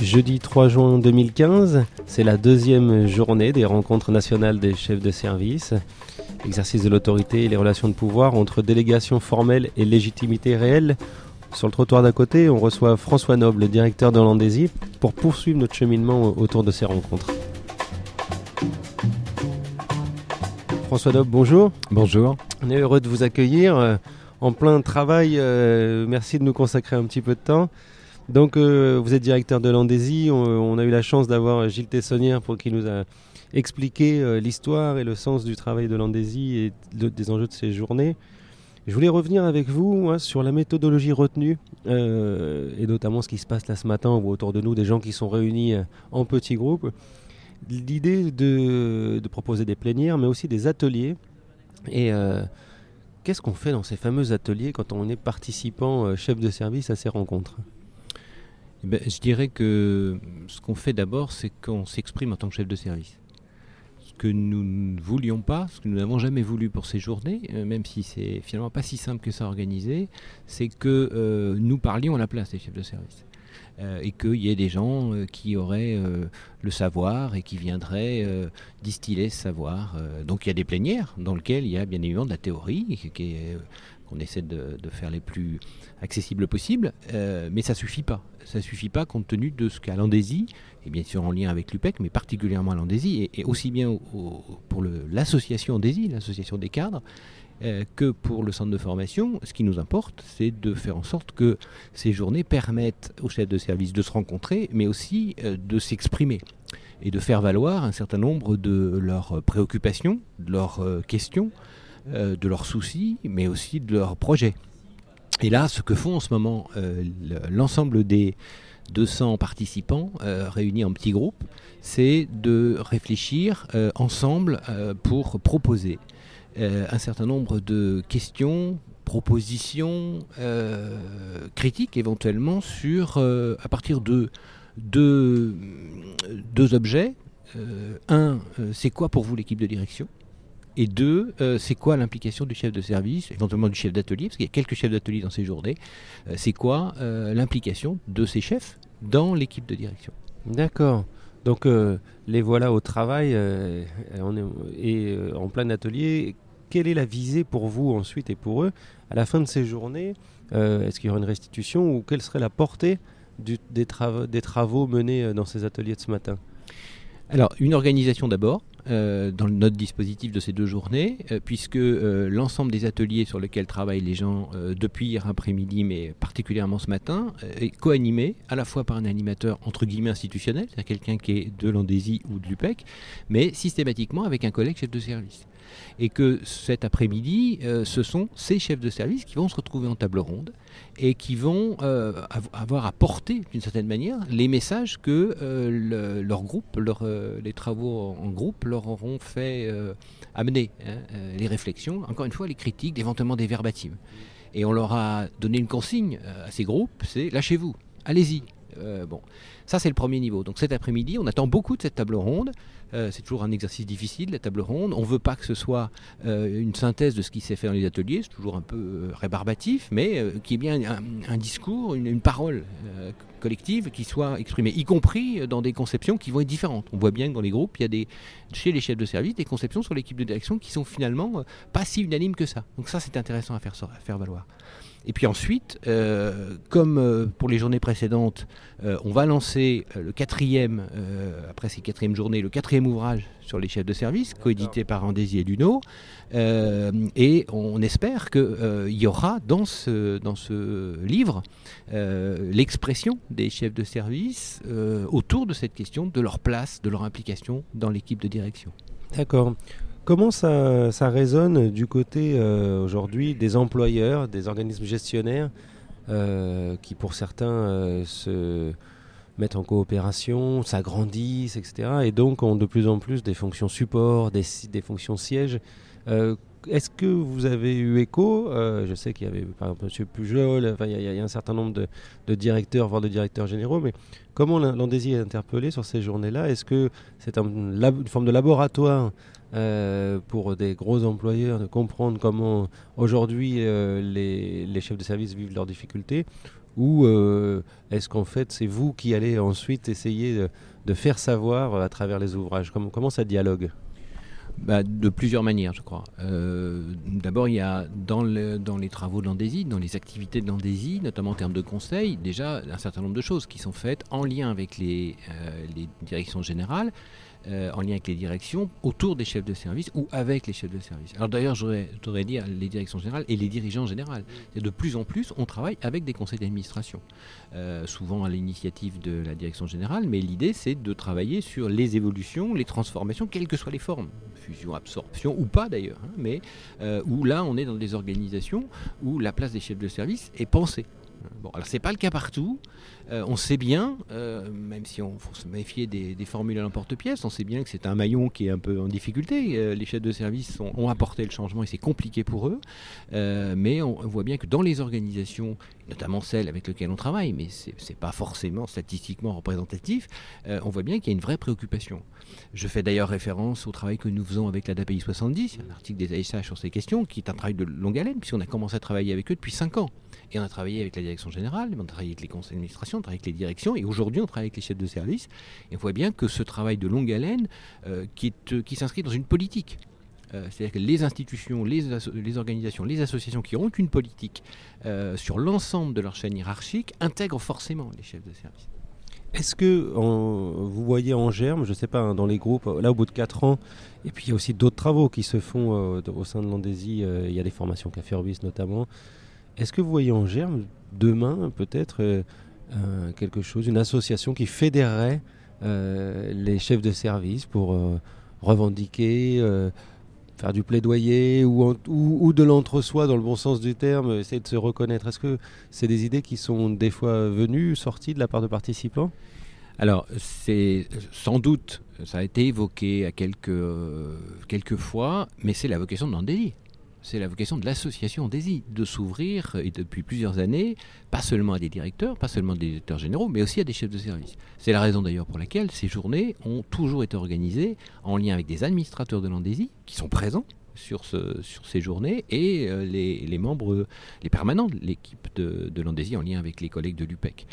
Jeudi 3 juin 2015, c'est la deuxième journée des rencontres nationales des chefs de service. Exercice de l'autorité et les relations de pouvoir entre délégation formelle et légitimité réelle. Sur le trottoir d'à côté, on reçoit François Noble, directeur de l'Andésie, pour poursuivre notre cheminement autour de ces rencontres. François Noble, bonjour. Bonjour. On est heureux de vous accueillir euh, en plein travail. Euh, merci de nous consacrer un petit peu de temps. Donc, euh, vous êtes directeur de l'Andésie. On, a eu la chance d'avoir Gilles Tessonnière pour qui nous a expliqué euh, l'histoire et le sens du travail de l'Andésie et des enjeux de ces journées. Je voulais revenir avec vous sur la méthodologie retenue euh, et notamment ce qui se passe là ce matin ou autour de nous, des gens qui sont réunis en petits groupes. L'idée de, proposer des plénières, mais aussi des ateliers. Et qu'est-ce qu'on fait dans ces fameux ateliers quand on est participant, chef de service à ces rencontres? Eh ben, je dirais que ce qu'on fait d'abord, c'est qu'on s'exprime en tant que chef de service. Ce que nous ne voulions pas, ce que nous n'avons jamais voulu pour ces journées, euh, même si c'est finalement pas si simple que ça à organiser, c'est que euh, nous parlions à la place des chefs de service. Euh, et qu'il y ait des gens qui auraient le savoir et qui viendraient distiller ce savoir. donc il y a des plénières dans lesquelles il y a bien évidemment de la théorie qui est qu'on essaie de, faire les plus accessibles possibles, euh, mais ça suffit pas. Ça suffit pas compte tenu de ce qu'a l'Andésie, et bien sûr en lien avec l'UPEC, mais particulièrement l'Andésie, et, aussi bien pour l'association Andésie, l'association des cadres, euh, que pour le centre de formation, ce qui nous importe, c'est de faire en sorte que ces journées permettent aux chefs de service de se rencontrer, mais aussi euh, de s'exprimer et de faire valoir un certain nombre de leurs préoccupations, de leurs questions, euh, de leurs soucis, mais aussi de leurs projets. Et là, ce que font en ce moment euh, l'ensemble des 200 participants euh, réunis en petits groupes, c'est de réfléchir ensemble pour proposer un certain nombre de questions, propositions, critiques éventuellement sur, à partir de deux, deux objets. un, c'est quoi pour vous l'équipe de direction? Et deux, euh, c'est quoi l'implication du chef de service, éventuellement du chef d'atelier, parce qu'il y a quelques chefs d'atelier dans ces journées. Euh, c'est quoi euh, l'implication de ces chefs dans l'équipe de direction? D'accord. Donc les voilà au travail on est, et en plein atelier. Quelle est la visée pour vous ensuite et pour eux? À la fin de ces journées Est-ce qu'il y aura une restitution ou quelle serait la portée des, des travaux menés dans ces ateliers de ce matin? Alors, une organisation d'abord, euh, dans notre dispositif de ces deux journées, euh, puisque euh, l'ensemble des ateliers sur lesquels travaillent les gens depuis hier après-midi, mais particulièrement ce matin, est co-animé à la fois par un animateur entre guillemets institutionnel, c'est-à-dire quelqu'un qui est de l'Andésie ou de l'UPEC, mais systématiquement avec un collègue chef de service. Et que cet après-midi, ce sont ces chefs de service qui vont se retrouver en table ronde et qui vont euh, avoir à porter d'une certaine manière les messages que euh, leur groupe, euh, les travaux en groupe leur auront fait amener, hein, les réflexions, encore une fois les critiques, éventuellement des verbatimes. Et on leur a donné une consigne à ces groupes, c'est lâchez-vous, allez-y. Bon, ça c'est le premier niveau. Donc cet après-midi, on attend beaucoup de cette table ronde. Euh, c'est toujours un exercice difficile, la table ronde. On ne veut pas que ce soit euh, une synthèse de ce qui s'est fait dans les ateliers, c'est toujours un peu euh, rébarbatif, mais qui est bien un, discours, une, parole collective qui soit exprimée, y compris dans des conceptions qui vont être différentes. On voit bien que dans les groupes, il y a des, chez les chefs de service des conceptions sur l'équipe de direction qui sont finalement pas si unanimes que ça. Donc ça, c'est intéressant à faire, à faire valoir. Et puis ensuite, euh, comme euh, pour les journées précédentes, euh, on va lancer le quatrième, après ces quatrièmes journées, le quatrième ouvrage sur les chefs de service, coédité par Andési et Luno. et on espère qu'il y aura dans ce, dans ce livre l'expression des chefs de service autour de cette question de leur place, de leur implication dans l'équipe de direction. D'accord. Comment ça, résonne du côté euh, aujourd'hui des employeurs, des organismes gestionnaires euh, qui pour certains euh, se mettent en coopération, s'agrandissent, etc. Et donc ont de plus en plus des fonctions support, des, des fonctions sièges. Est-ce que vous avez eu écho Je sais qu'il y avait par exemple M. Pujol, il y, a un certain nombre de, directeurs, voire de directeurs généraux, mais comment l'Andésy est interpellé sur ces journées-là? Est-ce que c'est une forme de laboratoire pour des gros employeurs de comprendre comment aujourd'hui les, les, chefs de service vivent leurs difficultés? Ou est-ce qu'en fait c'est vous qui allez ensuite essayer de, faire savoir à travers les ouvrages? Comment, comment ça dialogue? Bah, de plusieurs manières, je crois. Euh, d'abord, il y a dans, les travaux de l'Andésie, dans les activités de l'Andésie, notamment en termes de conseils, déjà un certain nombre de choses qui sont faites en lien avec les, euh, les directions générales, euh, en lien avec les directions, autour des chefs de service ou avec les chefs de service. Alors d'ailleurs, j'aurais dire les directions générales et les dirigeants généraux. de plus en plus, on travaille avec des conseils d'administration, euh, souvent à l'initiative de la direction générale, mais l'idée c'est de travailler sur les évolutions, les transformations, quelles que soient les formes, fusion, absorption ou pas d'ailleurs, hein, mais euh, où là on est dans des organisations où la place des chefs de service est pensée. Bon, alors c'est pas le cas partout. Euh, on sait bien, euh, même si on faut se méfier des, formules à l'emporte-pièce, on sait bien que c'est un maillon qui est un peu en difficulté. Euh, les chefs de service ont apporté le changement et c'est compliqué pour eux. mais on, voit bien que dans les organisations, notamment celles avec lesquelles on travaille, mais ce n'est pas forcément statistiquement représentatif, on voit bien qu'il y a une vraie préoccupation. Je fais d'ailleurs référence au travail que nous faisons avec la DAPI 70, un article des ASH sur ces questions, qui est un travail de longue haleine, puisqu'on a commencé à travailler avec eux depuis 5 ans. Et on a travaillé avec la direction générale, on a travaillé avec les conseils d'administration, on travaille avec les directions, et aujourd'hui on travaille avec les chefs de service. Et on voit bien que ce travail de longue haleine, euh, qui, euh, qui s'inscrit dans une politique, euh, c'est-à-dire que les institutions, les, organisations, les associations qui ont une politique sur l'ensemble de leur chaîne hiérarchique intègrent forcément les chefs de service. Est-ce que vous voyez en germe, je ne sais pas, hein, dans les groupes, là au bout de 4 ans, et puis il y a aussi d'autres travaux qui se font au sein de l'Andésie, il y a des formations Café notamment, est-ce que vous voyez en germe demain peut-être euh, euh, quelque chose, une association qui fédérerait euh, les chefs de service pour revendiquer, faire du plaidoyer ou, de l'entre-soi dans le bon sens du terme, essayer de se reconnaître? Est-ce que c'est des idées qui sont des fois venues, sorties de la part de participants? Alors, c'est sans doute, ça a été évoqué à quelques, quelques fois, mais c'est la vocation de Nandeli c'est la vocation de l'association DESI, de s'ouvrir, et depuis plusieurs années, pas seulement à des directeurs, pas seulement à des directeurs généraux, mais aussi à des chefs de service. C'est la raison d'ailleurs pour laquelle ces journées ont toujours été organisées en lien avec des administrateurs de l'Andésie, qui sont présents sur, ce, sur ces journées, et euh, les, membres, les permanents de l'équipe de, l'Andésie en lien avec les collègues de l'UPEC.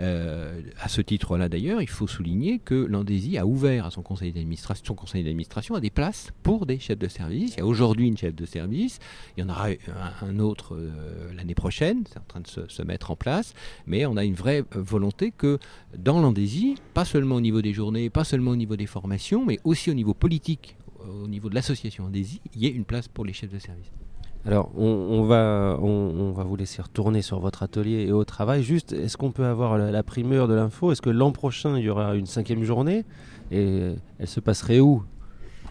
Euh, à ce titre-là, d'ailleurs, il faut souligner que l'Andésie a ouvert à son conseil d'administration, son conseil d'administration à des places pour des chefs de service. Il y a aujourd'hui une chef de service, il y en aura un, autre euh, l'année prochaine, c'est en train de se, mettre en place, mais on a une vraie volonté que dans l'Andésie, pas seulement au niveau des journées, pas seulement au niveau des formations, mais aussi au niveau politique, au niveau de l'association il y ait une place pour les chefs de service. Alors, on, va, on, va vous laisser retourner sur votre atelier et au travail. Juste, est-ce qu'on peut avoir la, primeur de l'info? Est-ce que l'an prochain, il y aura une cinquième journée? Et elle se passerait où?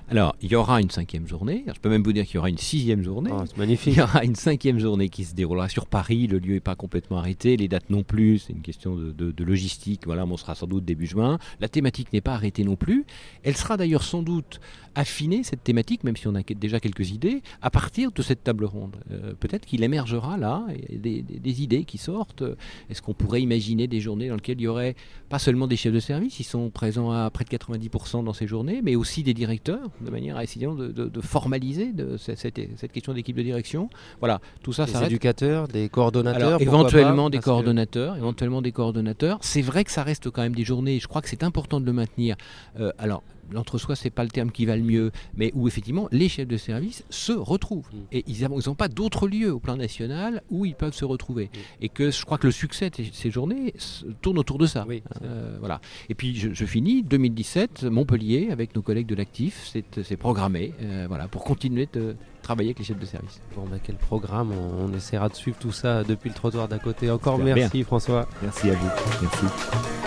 Alors, il y aura une cinquième journée. je peux même vous dire qu'il y aura une sixième journée. Oh, c'est magnifique. Il y aura une cinquième journée qui se déroulera sur Paris. Le lieu n'est pas complètement arrêté. Les dates non plus. C'est une question de, logistique. Voilà, on sera sans doute début juin. La thématique n'est pas arrêtée non plus. Elle sera d'ailleurs sans doute affinée, cette thématique, même si on a déjà quelques idées, à partir de cette table ronde. Euh, peut-être qu'il émergera là des, des, idées qui sortent. Est-ce qu'on pourrait imaginer des journées dans lesquelles il y aurait pas seulement des chefs de service, ils sont présents à près de 90% dans ces journées, mais aussi des directeurs de manière à essayer de, formaliser de, cette, question d'équipe de direction. Voilà, tout ça, des éducateurs, des coordonnateurs, éventuellement des coordonnateurs, éventuellement des coordonnateurs. C'est vrai que ça reste quand même des journées. Je crois que c'est important de le maintenir. Euh, alors, l'entre-soi, c'est pas le terme qui va le mieux, mais où effectivement les chefs de service se retrouvent. Mm. Et ils n'ont pas d'autres lieux au plan national où ils peuvent se retrouver. Mm. Et que je crois que le succès de ces journées tourne autour de ça. Euh, voilà. Et puis je, finis, 2017, Montpellier, avec nos collègues de l'Actif, c'est programmé euh, voilà, pour continuer de travailler avec les chefs de service. Bon, bah, quel programme on, essaiera de suivre tout ça depuis le trottoir d'à côté. Encore merci François. Merci à vous. Merci.